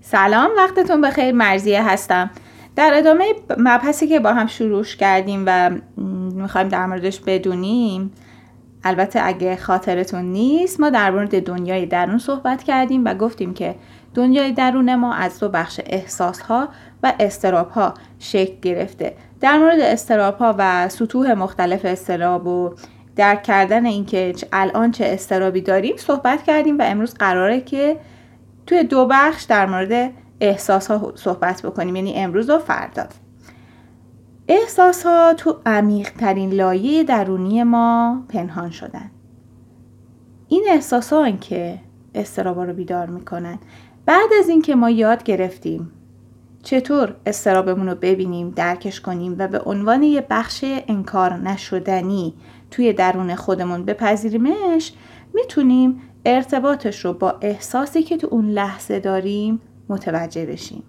سلام وقتتون بخیر مرزیه هستم. در ادامه مبحثی که با هم شروع کردیم و می‌خوایم در موردش بدونیم البته اگه خاطرتون نیست ما در مورد دنیای درون صحبت کردیم و گفتیم که دنیای درون ما از دو بخش احساس ها و استراب ها شکل گرفته. در مورد استراب ها و سطوح مختلف استراب و درک کردن اینکه الان چه استرابی داریم صحبت کردیم و امروز قراره که توی دو بخش در مورد احساس ها صحبت بکنیم یعنی امروز و فردا. احساس ها تو عمیق ترین لایه درونی ما پنهان شدن. این احساس ها که استرابا رو بیدار می‌کنن. بعد از اینکه ما یاد گرفتیم چطور استرابمون رو ببینیم درکش کنیم و به عنوان یه بخش انکار نشدنی توی درون خودمون بپذیریمش می‌تونیم ارتباطش رو با احساسی که تو اون لحظه داریم متوجه بشیم.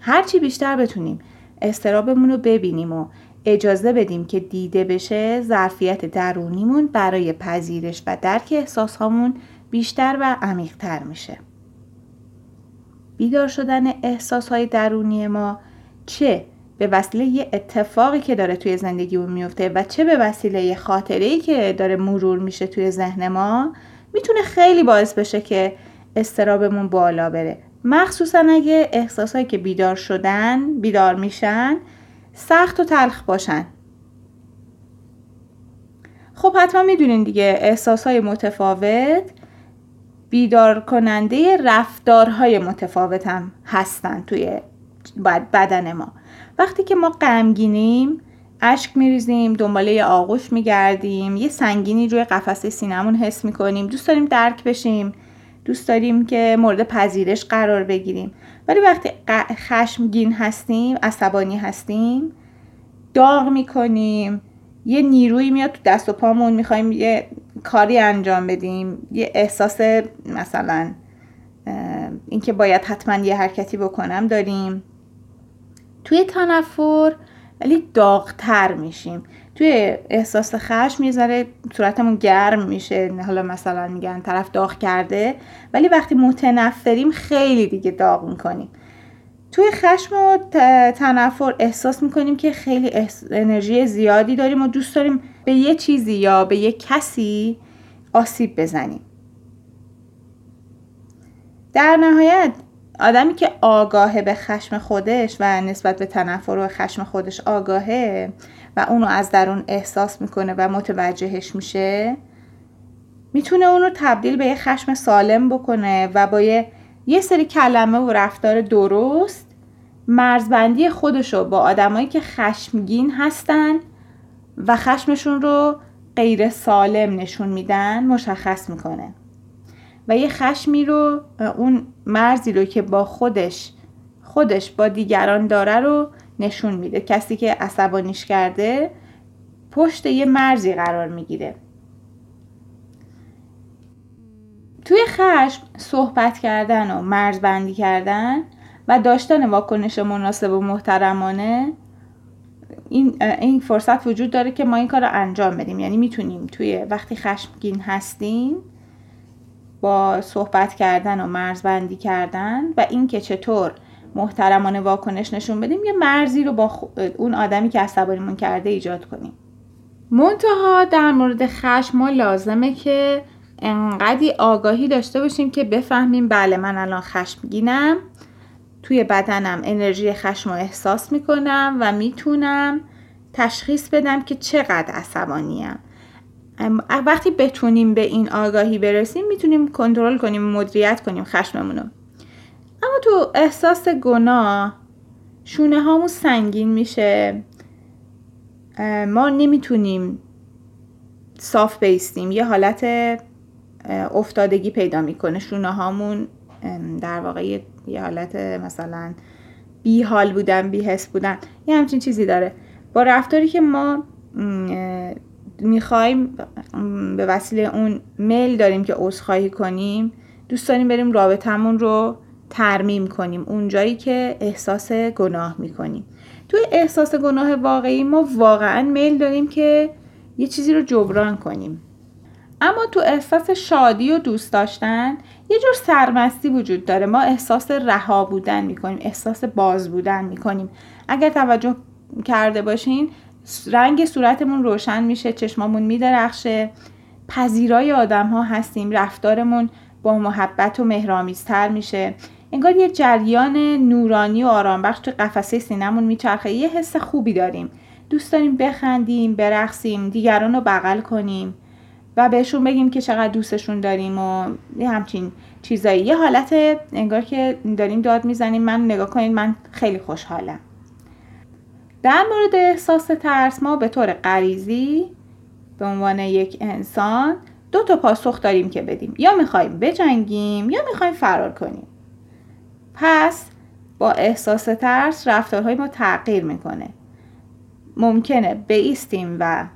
هرچی بیشتر بتونیم استرابمون رو ببینیم و اجازه بدیم که دیده بشه ظرفیت درونیمون برای پذیرش و درک احساس هامون بیشتر و عمیقتر میشه. بیدار شدن احساس های درونی ما چه به وسیله یه اتفاقی که داره توی زندگیمون میفته و چه به وسیله خاطره که داره مرور میشه توی ذهن ما می‌تونه خیلی باعث بشه که استرابمون بالا بره. مخصوصا اگه احساسهایی که بیدار شدن بیدار میشن سخت و تلخ باشن. خب حتما می‌دونین دیگه احساسهای متفاوت بیدار کننده رفتارهای متفاوت هم هستن توی بدن ما. وقتی که ما غمگینیم اشک میریزیم دنباله آغوش میگردیم یه سنگینی روی قفسه سینمون حس می‌کنیم. دوست داریم درک بشیم. دوست داریم که مورد پذیرش قرار بگیریم. ولی وقتی خشمگین هستیم عصبانی هستیم داغ می‌کنیم. یه نیروی میاد تو دست و پامون می‌خوایم یه کاری انجام بدیم. یه احساس مثلا اینکه باید حتما یه حرکتی بکنم داریم. توی تنفر ولی داغتر میشیم. توی احساس خشم می‌ذاره صورتمون گرم میشه. حالا مثلا میگن طرف داغ کرده ولی وقتی متنفریم خیلی دیگه داغ می‌کنیم. توی خشم و تنفر احساس می‌کنیم که خیلی انرژی زیادی داریم و دوست داریم به یه چیزی یا به یه کسی آسیب بزنیم. در نهایت آدمی که آگاهه به خشم خودش و نسبت به تنفر و خشم خودش آگاهه و اونو از درون احساس می‌کنه و متوجهش میشه می‌تونه اونو تبدیل به یه خشم سالم بکنه و با یه, یه سری کلمه و رفتار درست مرزبندی خودشو با آدمایی که خشمگین هستن و خشمشون رو غیر سالم نشون میدن مشخص می‌کنه. و یه خشمی رو اون مرزی رو که با خودش خودش با دیگران داره رو نشون میده. کسی که عصبانیش کرده پشت یه مرزی قرار می‌گیره. توی خشم صحبت کردن و مرزبندی کردن و داشتن واکنش مناسب و محترمانه این, این فرصت وجود داره که ما این کار رو انجام بدیم. یعنی می‌تونیم توی وقتی خشمگین هستیم با صحبت کردن و مرزبندی کردن و اینکه چطور محترمانه واکنش نشون بدیم یه مرزی رو با اون آدمی که عصبانیمون کرده ایجاد کنیم. منتها در مورد خشم ما لازمه که انقدی آگاهی داشته باشیم که بفهمیم بله من الان خشمگینم توی بدنم انرژی خشم رو احساس می‌کنم و می‌تونم تشخیص بدم که چقدر عصبانیم. وقتی بتونیم به این آگاهی برسیم می‌تونیم کنترل کنیم مدیریت کنیم خشممون رو. اما تو احساس گناه شونه هامون سنگین میشه. ما نمی‌تونیم صاف بیستیم. یه حالت افتادگی پیدا می‌کنه. شونه هامون در واقع یه حالت مثلا بی حال بودن بی حس بودن. یه همچین چیزی داره. با رفتاری که ما می‌خوایم به وسیله اون میل داریم که عذرخواهی کنیم دوست داریم بریم رابطمون رو ترمیم کنیم اونجایی که احساس گناه می‌کنیم. توی احساس گناه واقعی ما واقعا میل داریم که یه چیزی رو جبران کنیم. اما تو احساس شادی و دوست داشتن یه جور سرمستی وجود داره. ما احساس رها بودن می‌کنیم احساس باز بودن می‌کنیم. اگر توجه کرده باشین رنگ صورتمون روشن میشه چشمامون میدرخشه. پذیرای آدم ها هستیم رفتارمون با محبت و مهرامیزتر میشه. انگار یه جریان نورانی و آرامبخش تو قفسه سینمون میچرخه. یه حس خوبی داریم. دوست داریم بخندیم برقصیم دیگران رو بغل کنیم و بهشون بگیم که چقدر دوستشون داریم و یه همچین چیزایی. یه حالت انگار که داریم داد می‌زنیم. من نگاه کنید من خیلی خوشحالم. در مورد احساس ترس ما به طور غریزی به عنوان یک انسان دو تا پاسخ داریم که بدیم. یا می‌خوایم بجنگیم یا می‌خوایم فرار کنیم. پس با احساس ترس رفتارهای ما تغییر می‌کنه. ممکنه بیستیم و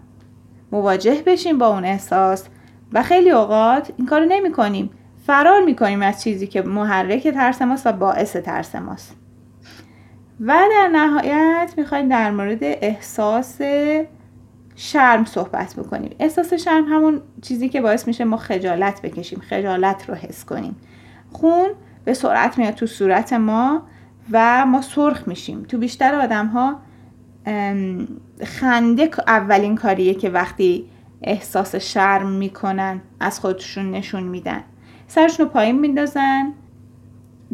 مواجه بشیم با اون احساس و خیلی اوقات این کارو نمی کنیم فرار می کنیم از چیزی که محرک ترس ماست و باعث ترس ماست. و در نهایت می‌خوایم در مورد احساس شرم صحبت بکنیم. احساس شرم همون چیزی که باعث میشه ما خجالت بکشیم خجالت رو حس کنیم. خون به سرعت میاد تو صورت ما و ما سرخ میشیم. تو بیشتر آدم ها خنده اولین کاریه که وقتی احساس شرم می‌کنن از خودشون نشون میدن. سرشون رو پایین میندازن.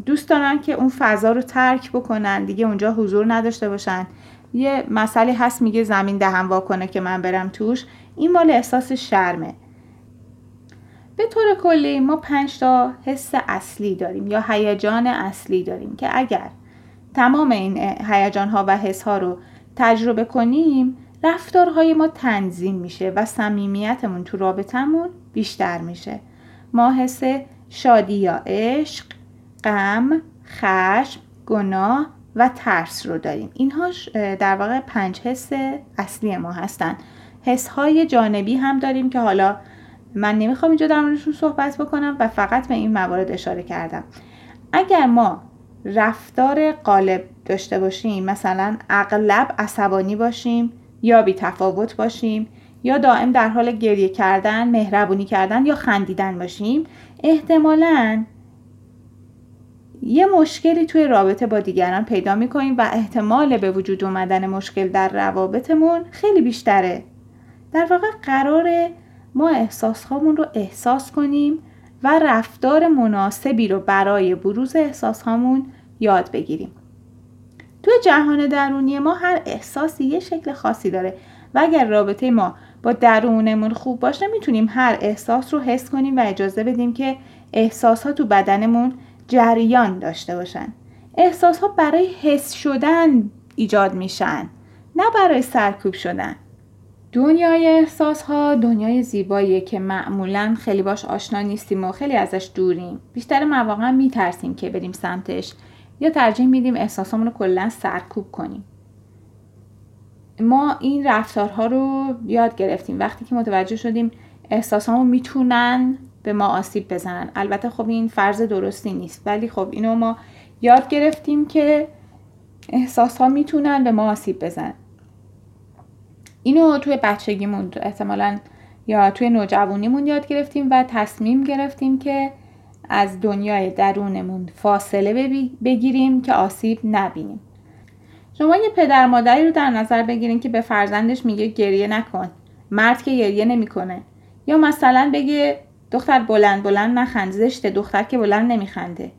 دوست دارن که اون فضا رو ترک بکنن. دیگه اونجا حضور نداشته باشن. یه مسئله هست میگه زمین دهم واکنه که من برم توش. این مال احساس شرمه. به طور کلی ما پنج تا حس اصلی داریم یا هیجان اصلی داریم که اگر تمام این هیجان ها و حس ها رو تجربه کنیم رفتارهای ما تنظیم میشه و صمیمیتمون تو رابطمون بیشتر میشه. ما حس شادی یا عشق غم خشم گناه و ترس رو داریم. اینها در واقع پنج حس اصلی ما هستن. حس های جانبی هم داریم که حالا من نمی‌خوام اینجا در موردشون صحبت بکنم و فقط به این موارد اشاره کردم. اگر ما رفتار غالب داشته باشیم مثلا اغلب عصبانی باشیم یا بی تفاوت باشیم یا دائم در حال گریه کردن مهربونی کردن یا خندیدن باشیم احتمالا یه مشکلی توی رابطه با دیگران پیدا می‌کنیم و احتمال به وجود اومدن مشکل در روابطمون خیلی بیشتره. در واقع قرار ما احساسهامون رو احساس کنیم و رفتار مناسبی رو برای بروز احساسهامون یاد بگیریم. توی جهان درونی ما هر احساسی یه شکل خاصی داره و اگر رابطه ما با درونمون خوب باشه می‌تونیم هر احساس رو حس کنیم و اجازه بدیم که احساس ها تو بدنمون جریان داشته باشن. احساس ها برای حس شدن ایجاد میشن نه برای سرکوب شدن. دنیای احساس ها دنیای زیباییه که معمولا خیلی باش آشنا نیستیم و خیلی ازش دوریم. بیشتر مواقع میترسیم که بریم سمتش یا ترجیح میدیم احساسامون رو کلا سرکوب کنیم. ما این رفتارها رو یاد گرفتیم. وقتی که متوجه شدیم احساسامون می‌تونن به ما آسیب بزنن. البته خب این فرض درستی نیست ولی خب اینو ما یاد گرفتیم که احساس ها می‌تونن به ما آسیب بزنن. اینو توی بچگیمون احتمالا یا توی نوجوانیمون یاد گرفتیم و تصمیم گرفتیم که از دنیای درونمون فاصله بگیریم که آسیب نبینیم. شما یه پدر مادری رو در نظر بگیرین که به فرزندش میگه گریه نکن. مرد که گریه نمی‌کنه. یا مثلا بگه دختر بلند بلند نخند زشته دختر که بلند نمیخنده.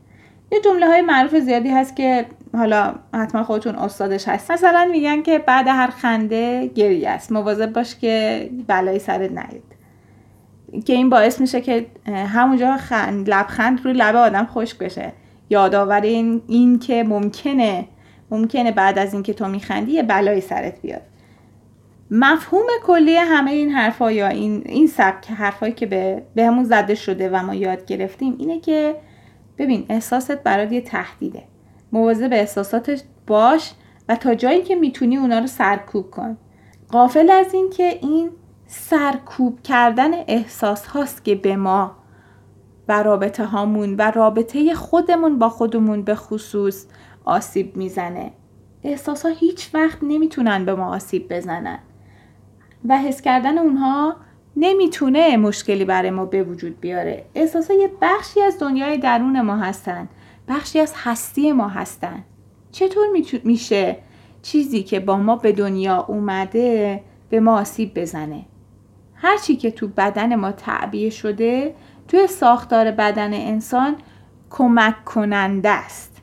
یه جمله های معروف زیادی هست که حالا حتما خودتون استادش هست. مثلا میگن که بعد هر خنده گریه است. مواظب باش که بلایی سرت نیاد. که این باعث میشه که همونجا خند لبخند روی لب آدم خشک بشه. یادآور این, این که ممکنه ممکنه بعد از اینکه تو میخندی یه بلایی سرت بیاد. مفهوم کلی همه این حرفا یا این این سبک حرفایی که به بهمون زده شده و ما یاد گرفتیم اینه که ببین احساست برات یه تهدیده. مواظب به احساساتش باش و تا جایی که می‌تونی اونا رو سرکوب کن. قافل از این که این سرکوب کردن احساس هاست که به ما و رابطه هامون و رابطه خودمون با خودمون به خصوص آسیب می‌زنه. احساس ها هیچ وقت نمی‌تونن به ما آسیب بزنن. و حس کردن اونها نمی‌تونه مشکلی برای ما به وجود بیاره. احساس یه بخشی از دنیای درون ما هستن. بخشی از هستی ما هستن. چطور میشه چیزی که با ما به دنیا اومده به ما آسیب بزنه؟ هر چی که تو بدن ما تعبیه شده توی ساختار بدن انسان کمک کننده است.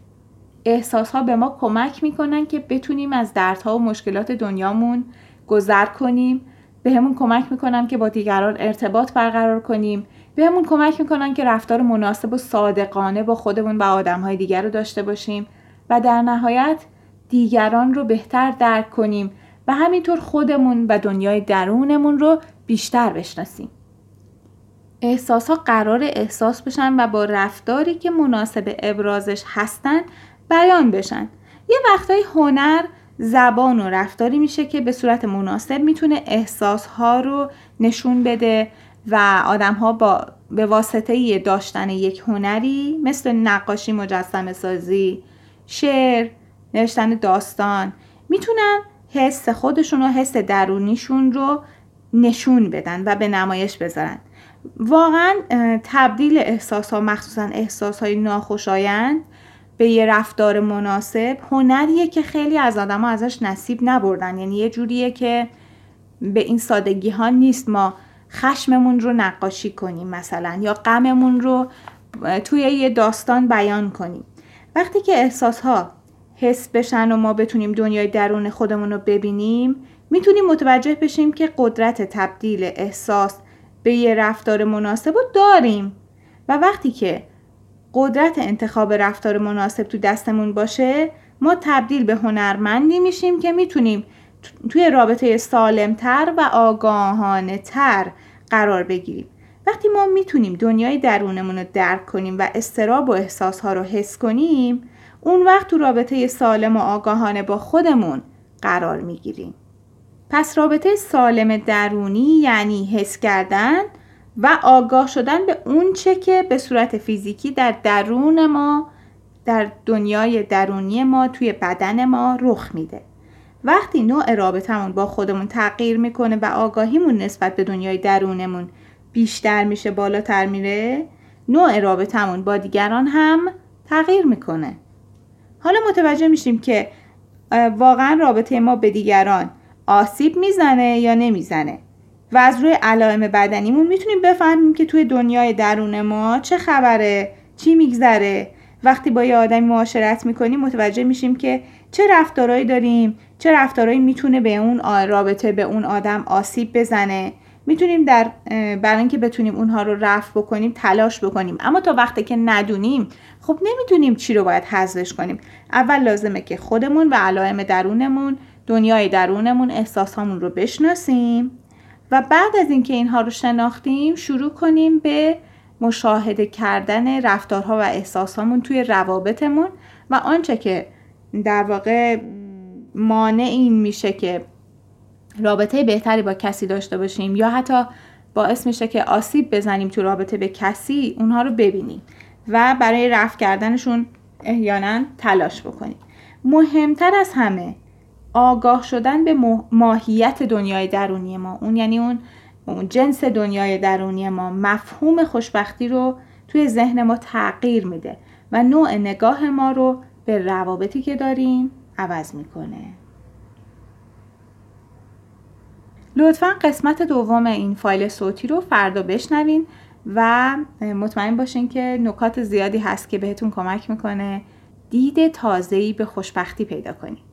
احساس ها به ما کمک می‌کنن که بتونیم از دردها و مشکلات دنیامون گذر کنیم به همون کمک می‌کنن که با دیگران ارتباط برقرار کنیم به همون کمک می‌کنن که رفتار مناسب و صادقانه با خودمون و آدمهای دیگر رو داشته باشیم و در نهایت دیگران رو بهتر درک کنیم و همینطور خودمون و دنیای درونمون رو بیشتر بشناسیم. احساس ها قرار احساس بشن و با رفتاری که مناسب ابرازش هستن بیان بشن. یه وقتای هنر زبان و رفتاری میشه که به صورت مناسب می‌تونه احساس ها رو نشون بده و آدم ها با به واسطه داشتن یک هنری مثل نقاشی مجسم سازی شعر نوشتن داستان می‌تونن حس خودشون و حس درونیشون رو نشون بدن و به نمایش بذارن. واقعا تبدیل احساس ها مخصوصا احساس های ناخوشایند به یه رفتار مناسب هنریه که خیلی از آدم ها ازش نصیب نبردن. یعنی یه جوریه که به این سادگی ها نیست ما خشممون رو نقاشی کنیم مثلا یا غممون رو توی یه داستان بیان کنیم. وقتی که احساس ها حس بشن و ما بتونیم دنیای درون خودمون رو ببینیم می‌تونیم متوجه بشیم که قدرت تبدیل احساس به یه رفتار مناسب رو داریم. و وقتی که قدرت انتخاب رفتار مناسب تو دستمون باشه ما تبدیل به هنرمندی میشیم که می‌تونیم توی رابطه سالمتر و آگاهانه تر قرار بگیریم. وقتی ما می‌تونیم دنیای درونمون رو درک کنیم و استراب و احساسها رو حس کنیم اون وقت تو رابطه سالم و آگاهانه با خودمون قرار می‌گیریم. پس رابطه سالم درونی یعنی حس کردن و آگاه شدن به اون چه که به صورت فیزیکی در درون ما در دنیای درونی ما توی بدن ما رخ میده. وقتی نوع رابطمون با خودمون تغییر می‌کنه و آگاهیمون نسبت به دنیای درونمون بیشتر میشه بالاتر میره نوع رابطمون با دیگران هم تغییر می‌کنه. حالا متوجه میشیم که واقعا رابطه ما به دیگران آسیب می‌زنه یا نمی‌زنه. و از روی علائم بدنیمون می‌تونیم بفهمیم که توی دنیای درون ما چه خبره چی میگذره. وقتی با یه آدمی معاشرت می‌کنیم متوجه میشیم که چه رفتارهایی داریم چه رفتارهایی می‌تونه به اون رابطه به اون آدم آسیب بزنه. می‌تونیم در برای اینکه بتونیم اونها رو رفع بکنیم تلاش بکنیم. اما تا وقتی که ندونیم خب نمی‌دونیم چی رو باید حذفش کنیم. اول لازمه که خودمون و علائم درونمون دنیای درونمون احساسامون رو بشناسیم. و بعد از اینکه اینها رو شناختیم شروع کنیم به مشاهده کردن رفتارها و احساسامون توی روابطمون و آنچه که در واقع مانع این میشه که رابطه بهتری با کسی داشته باشیم یا حتی باعث میشه که آسیب بزنیم تو رابطه به کسی اونها رو ببینیم و برای رفع کردنشون احیانا تلاش بکنیم. مهمتر از همه آگاه شدن به ماهیت دنیای درونی ما. اون یعنی اون اون جنس دنیای درونی ما. مفهوم خوشبختی رو توی ذهن ما تغییر میده و نوع نگاه ما رو به روابطی که داریم عوض می‌کنه. لطفا قسمت دوم این فایل صوتی رو فردا بشنوین و مطمئن باشین که نکات زیادی هست که بهتون کمک می‌کنه. دید تازه‌ای به خوشبختی پیدا کنید